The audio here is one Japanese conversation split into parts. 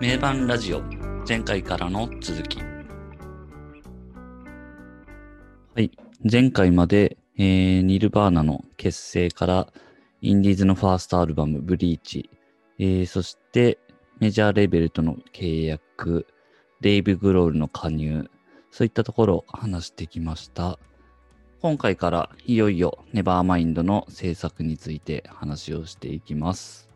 名盤ラジオ前回からの続き。はい。前回まで、えー、ニルバーナの結成からインディーズのファーストアルバムブリーチ、えー、そしてメジャーレベルとの契約。デイブ・グロールの加入。そういったところを話してきました。今回からいよいよネバーマインドの制作について話をしていきます。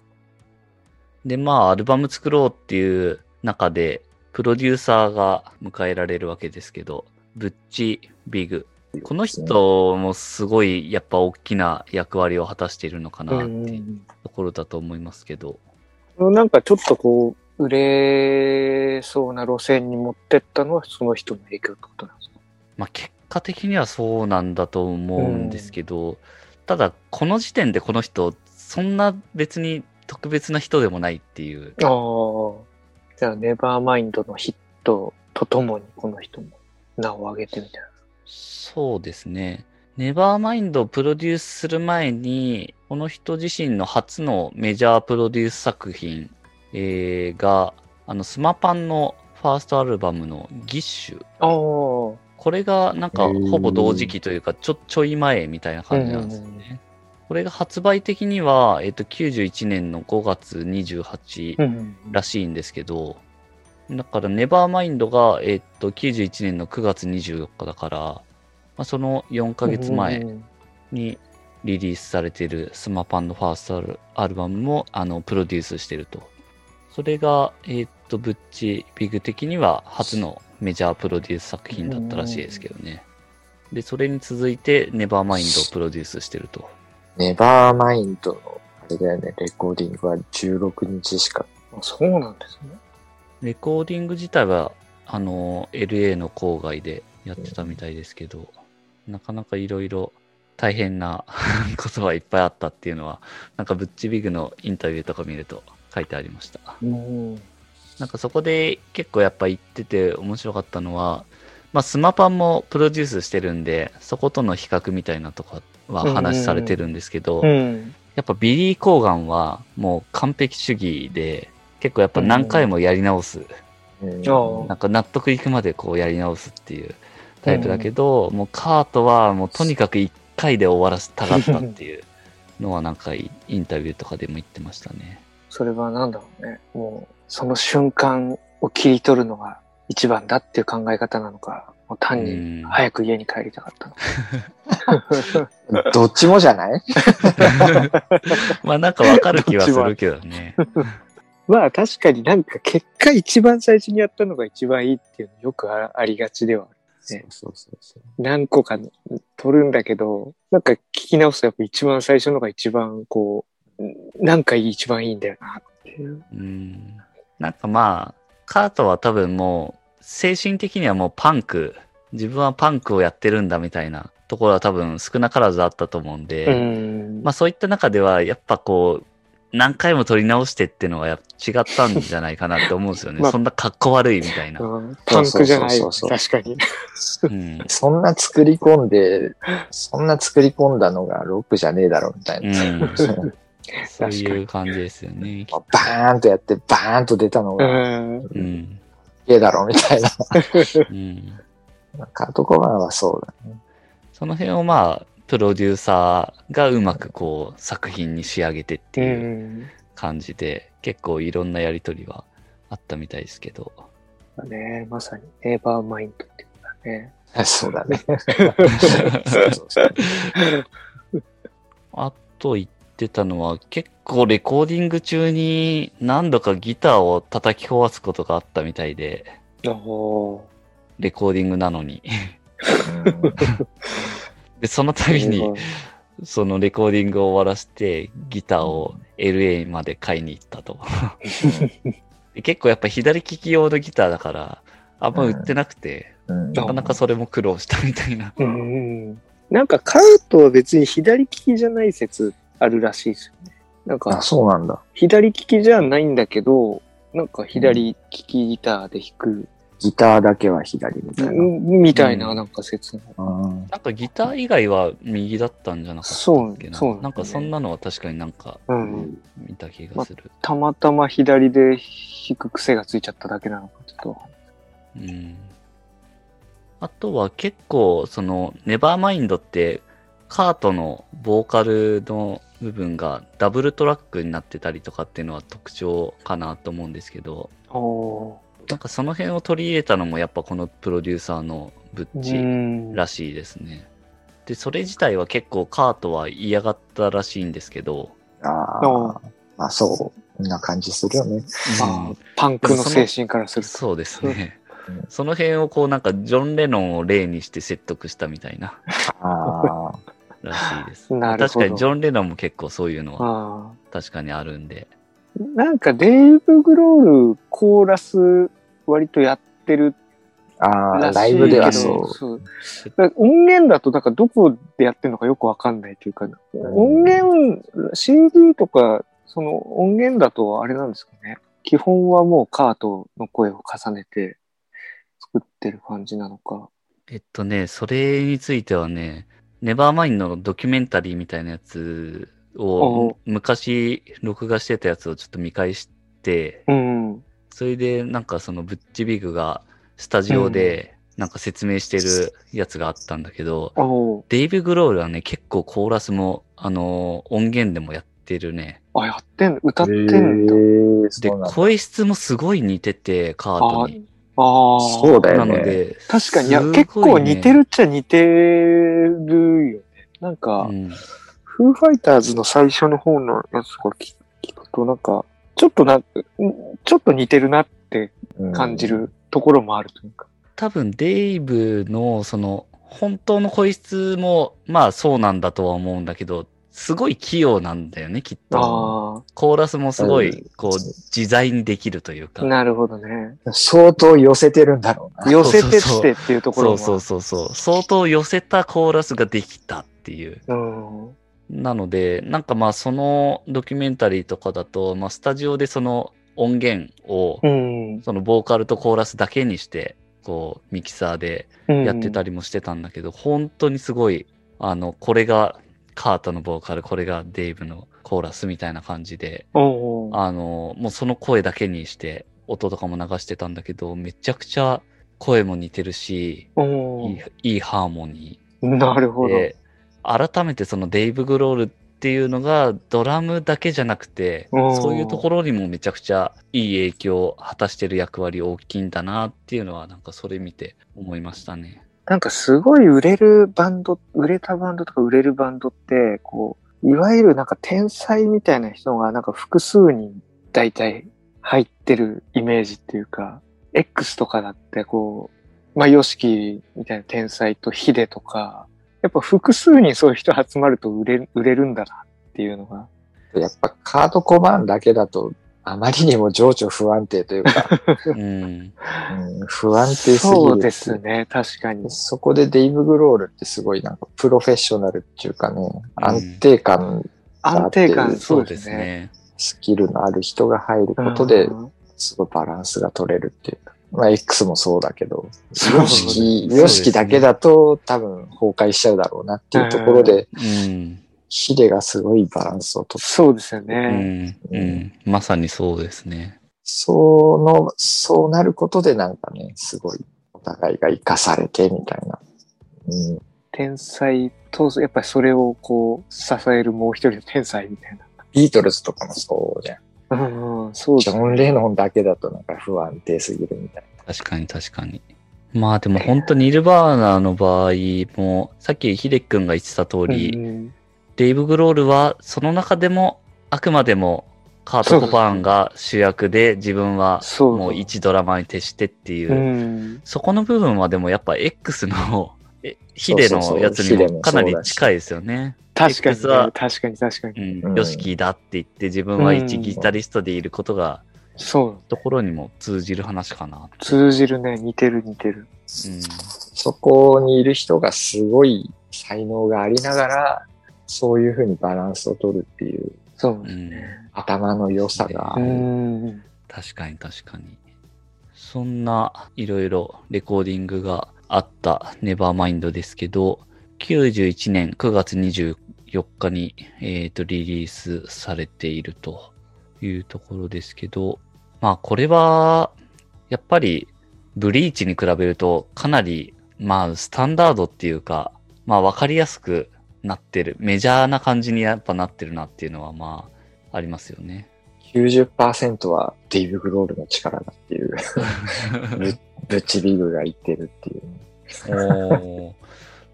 で、まあ、アルバム作ろうっていう中で、プロデューサーが迎えられるわけですけど、ブッチ・ビグ。この人もすごいやっぱ大きな役割を果たしているのかなっていうところだと思いますけど。なんかちょっとこう、売れそうな路線に持ってったのはその人の影響ってことなんですか？まあ結果的にはそうなんだと思うんですけど、ただこの時点でこの人、そんな別に特別な人でもないっていう。ああ。じゃあ、ネバーマインドのヒットとともにこの人も名を上げてみたいな。そうですね。ネバーマインドをプロデュースする前に、この人自身の初のメジャープロデュース作品、えー、が、あの、スマパンのファーストアルバムのギッシュ。これがなんかほぼ同時期というか、ちょ、ちょい前みたいな感じなんですよね。これが発売的には、えっと、91年の5月28らしいんですけど、うん、だから、ネバーマインドが、えっと、91年の9月24日だから、まあ、その4ヶ月前にリリースされているスマパンのファーストアルバムも、あの、プロデュースしてると。それが、えっと、ブッチビグ的には初のメジャープロデュース作品だったらしいですけどね。で、それに続いて、ネバーマインドをプロデュースしてると。ネバーマインドの、あれだよね、レコーディングは16日しか。あそうなんですね。レコーディング自体は、あの、LA の郊外でやってたみたいですけど、うん、なかなかいろいろ大変な ことはいっぱいあったっていうのは、なんかブッチビグのインタビューとか見ると書いてありました。なんかそこで結構やっぱ言ってて面白かったのは、まあスマパンもプロデュースしてるんで、そことの比較みたいなとこは話されてるんですけど、うんうん、やっぱビリー・コーガンはもう完璧主義で、結構やっぱ何回もやり直す。うん、なんか納得いくまでこうやり直すっていうタイプだけど、もうカートはもうとにかく1回で終わらせたかったっていうのはなんかインタビューとかでも言ってましたね。それは何だろうね。もうその瞬間を切り取るのが一番だっていう考え方なのか、もう単に早く家に帰りたかったの。どっちもじゃない？まあなんかわかる気はするけどね。まあ確かになんか結果一番最初にやったのが一番いいっていうのよくありがちではある、ね。そうそうそう何個か取るんだけど、なんか聞き直すとやっぱ一番最初のが一番こう、なんか一番いいんだよなっていう。うん。なんかまあ、カートは多分もう精神的にはもうパンク、自分はパンクをやってるんだみたいなところは多分少なからずあったと思うんで、うんまあそういった中ではやっぱこう、何回も撮り直してっていうのは違ったんじゃないかなって思うんですよね。まあ、そんな格好悪いみたいな。パンクじゃない。確かに、うん。そんな作り込んで、そんな作り込んだのがロックじゃねえだろみたいな。うん、そういう感じですよね。バーンとやって、バーンと出たのが、うんえだろ、みたいな。うん。カート・コバンはそうだね。その辺をまあ、プロデューサーがうまくこう、作品に仕上げてっていう感じで、結構いろんなやりとりはあったみたいですけど。だね、まさにネーバーマインドっていうかね。そうだね。あと言ってたのは、結構レコーディング中に何度かギターを叩き壊すことがあったみたいで。レコーディングなのに で、その度に、そのレコーディングを終わらせて、ギターを LA まで買いに行ったと。結構やっぱ左利き用のギターだから、あんま売ってなくて、なかなかそれも苦労したみたいな。なんか買うと別に左利きじゃない説あるらしいですよね。なんか、そうなんだ。左利きじゃないんだけど、なんか左利きギターで弾くギターだけは左みたいな。みたいな、なんか説明。なんかギター以外は右だったんじゃなかったっけな。そう、そう、ね、なんかそんなのは確かになんか、見た気がする、またまたま左で弾く癖がついちゃっただけなのか、ちょっと。うん。あとは結構、その、ネバーマインドって、カートのボーカルの部分がダブルトラックになってたりとかっていうのは特徴かなと思うんですけど、なんかその辺を取り入れたのもやっぱこのプロデューサーのブッチらしいですね。で、それ自体は結構カートは嫌がったらしいんですけど。ああ、まあそう、な感じするよね。まあ、パンクの精神からすると。そうですね。その辺をこうなんかジョン・レノンを例にして説得したみたいな。あらしいです。確かにジョン・レノンも結構そういうのは確かにあるんで。なんかデイブ・グロールコーラス割とやってるああ、ライブではそう。そう音源だと、だからどこでやってるのかよくわかんないというか、うん、音源、CD とか、その音源だとあれなんですかね。基本はもうカートの声を重ねて作ってる感じなのか。えっとね、それについてはね、ネバーマインのドキュメンタリーみたいなやつを昔録画してたやつをちょっと見返して、うん、それでなんかそのブッチビグがスタジオでなんか説明してるやつがあったんだけど、う。ん、デイビグロールはね結構コーラスもあの音源でもやってるね。あ、やってん歌ってんだ。で、声質もすごい似てて、カートに。ああ。そうだよね。なので、確かに、いや、結構似てるっちゃ似てるよね。なんか、うん、フーファイターズの最初の方のやつが聞くと、なんか、ちょっとな、ちょっと似てるなって感じるところもあるというか。多分、デイブの、その、本当の声質も、まあそうなんだとは思うんだけど、すごい器用なんだよね、きっと。コーラスもすごい、こう、自在にできるというか。なるほどね。相当寄せてるんだろうな。寄せてってっていうところもそうそうそうそう。相当寄せたコーラスができたっていう。なので、なんかまあそのドキュメンタリーとかだと、まあスタジオでその音源を、そのボーカルとコーラスだけにして、こうミキサーでやってたりもしてたんだけど、本当にすごい、あの、これがカートのボーカル、これがデイブのコーラスみたいな感じで、あの、もうその声だけにして音とかも流してたんだけど、めちゃくちゃ声も似てるし、いいいいハーモニー。なるほど。改めてそのデイブ・グロールっていうのがドラムだけじゃなくて、そういうところにもめちゃくちゃいい影響を果たしてる役割大きいんだなっていうのはなんかそれ見て思いましたね。なんかすごい売れるバンド、売れたバンドとか売れるバンドって、こう、いわゆるなんか天才みたいな人がなんか複数人大体入ってるイメージっていうか、X とかだってこう、まあ、ヨシキみたいな天才とヒデとか、やっぱ複数人そういう人集まると売れ売れるんだなっていうのが。やっぱカードコマンだけだとあまりにも情緒不安定というか、うん、不安定すぎる。そうですね、確かに。そこでデイブ・グロールってすごいなんかプロフェッショナルっていうかね、安定感安定感、そうですね。スキルのある人が入ることで、すごいバランスが取れるっていうか。まあ、X もそうだけど、ヨシキ、ヨシキだけだと多分崩壊しちゃうだろうなっていうところで、うんヒデがすごいバランスをとって。そうですよね。うん、うん。まさにそうですね。その、そうなることでなんかね、すごいお互いが生かされてみたいな。うん、天才と、やっぱりそれをこう、支えるもう一人の天才みたいな。ビートルズとかもそうじゃん。うんうん、そう、ね、ジョン・レノンだけだとなんか不安定すぎるみたいな。確かに確かに。まあでも本当にニルバーナーの場合も、さっきヒデ君が言ってた通り、うん、デイブ・グロールはその中でもあくまでもカート・コパーンが主役で自分はもう一ドラマに徹してっていうそこの部分はでもやっぱ X のヒデのやつにもかなり近いですよね。確かに、ね、確かに確かに。うん、ヨシキだって言って自分は一ギタリストでいることが、そう。ところにも通じる話かな。通じるね。似てる似てる。うん。そこにいる人がすごい才能がありながら、そういうふうにバランスを取るっていう、そうですね。頭の良さが。確かに確かに。そんないろいろレコーディングがあったネバーマインドですけど、91年9月24日に、えー、とリリースされているというところですけど、まあこれは、やっぱりブリーチに比べるとかなり、まあスタンダードっていうか、まあわかりやすくなってる、メジャーな感じにやっぱなってるなっていうのはまあありますよね。90%はディーブ・グロールの力だっていう ぶ、ブッチビグが言ってるっていう。おー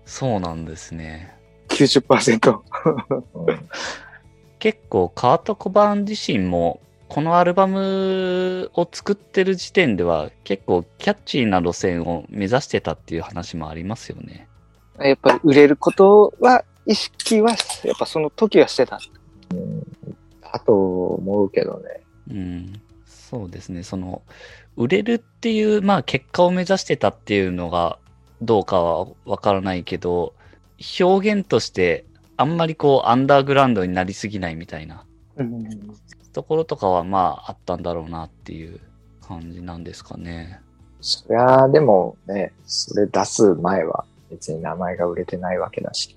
そうなんですね。90%。うん結構カート・コバーン自身もこのアルバムを作ってる時点では結構キャッチーな路線を目指してたっていう話もありますよね。やっぱり売れることは、意識は、やっぱその時はしてた。だと思うけどね。うん。そうですね。その売れるっていうまあ結果を目指してたっていうのがどうかはわからないけど表現としてあんまりこうアンダーグラウンドになりすぎないみたいなうん。ところとかはまああったんだろうなっていう感じなんですかね。そりゃ、でもね、それ出す前は別に名前が売れてないわけだし、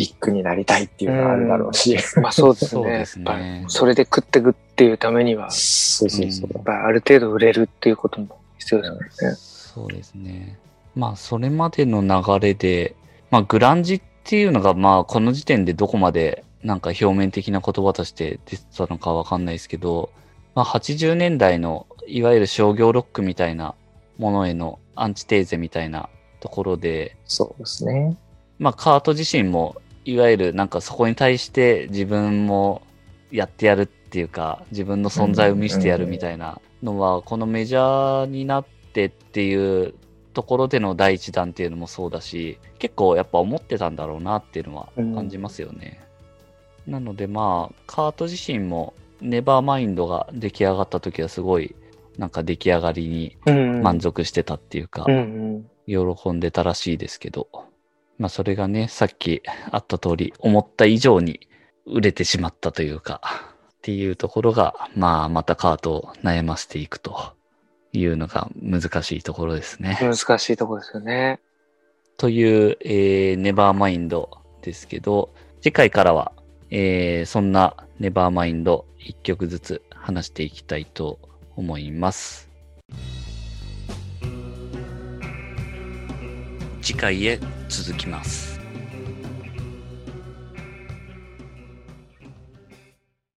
ビッグになりたいっていうのがあるだろうし。まあ そうですね。すねそれで食ってくっていうためには、やっそうそうそう。ぱりある程度売れるっていうことも必要ですよね。そうですね。まあそれまでの流れで、まあグランジっていうのがまあこの時点でどこまでなんか表面的な言葉として出てたのかわかんないですけど、まあ80年代のいわゆる商業ロックみたいなものへのアンチテーゼみたいなところで、そうですね。まあカート自身もいわゆるなんかそこに対して自分もやってやるっていうか自分の存在を見せてやるみたいなのはこのメジャーになってっていうところでの第一弾っていうのもそうだし結構やっぱ思ってたんだろうなっていうのは感じますよね。なのでまあカート自身もネバーマインドが出来上がった時はすごいなんか出来上がりにうん。満足してたっていうか、うんうん。喜んでたらしいですけど、まあそれがね、さっきあった通り、思った以上に売れてしまったというか、っていうところが、まあまたカートを悩ませていくというのが難しいところですね。難しいところですよね。という、えー、ネバーマインドですけど、次回からは、えー、そんなネバーマインド一曲ずつ話していきたいと思います。次回へ続きます。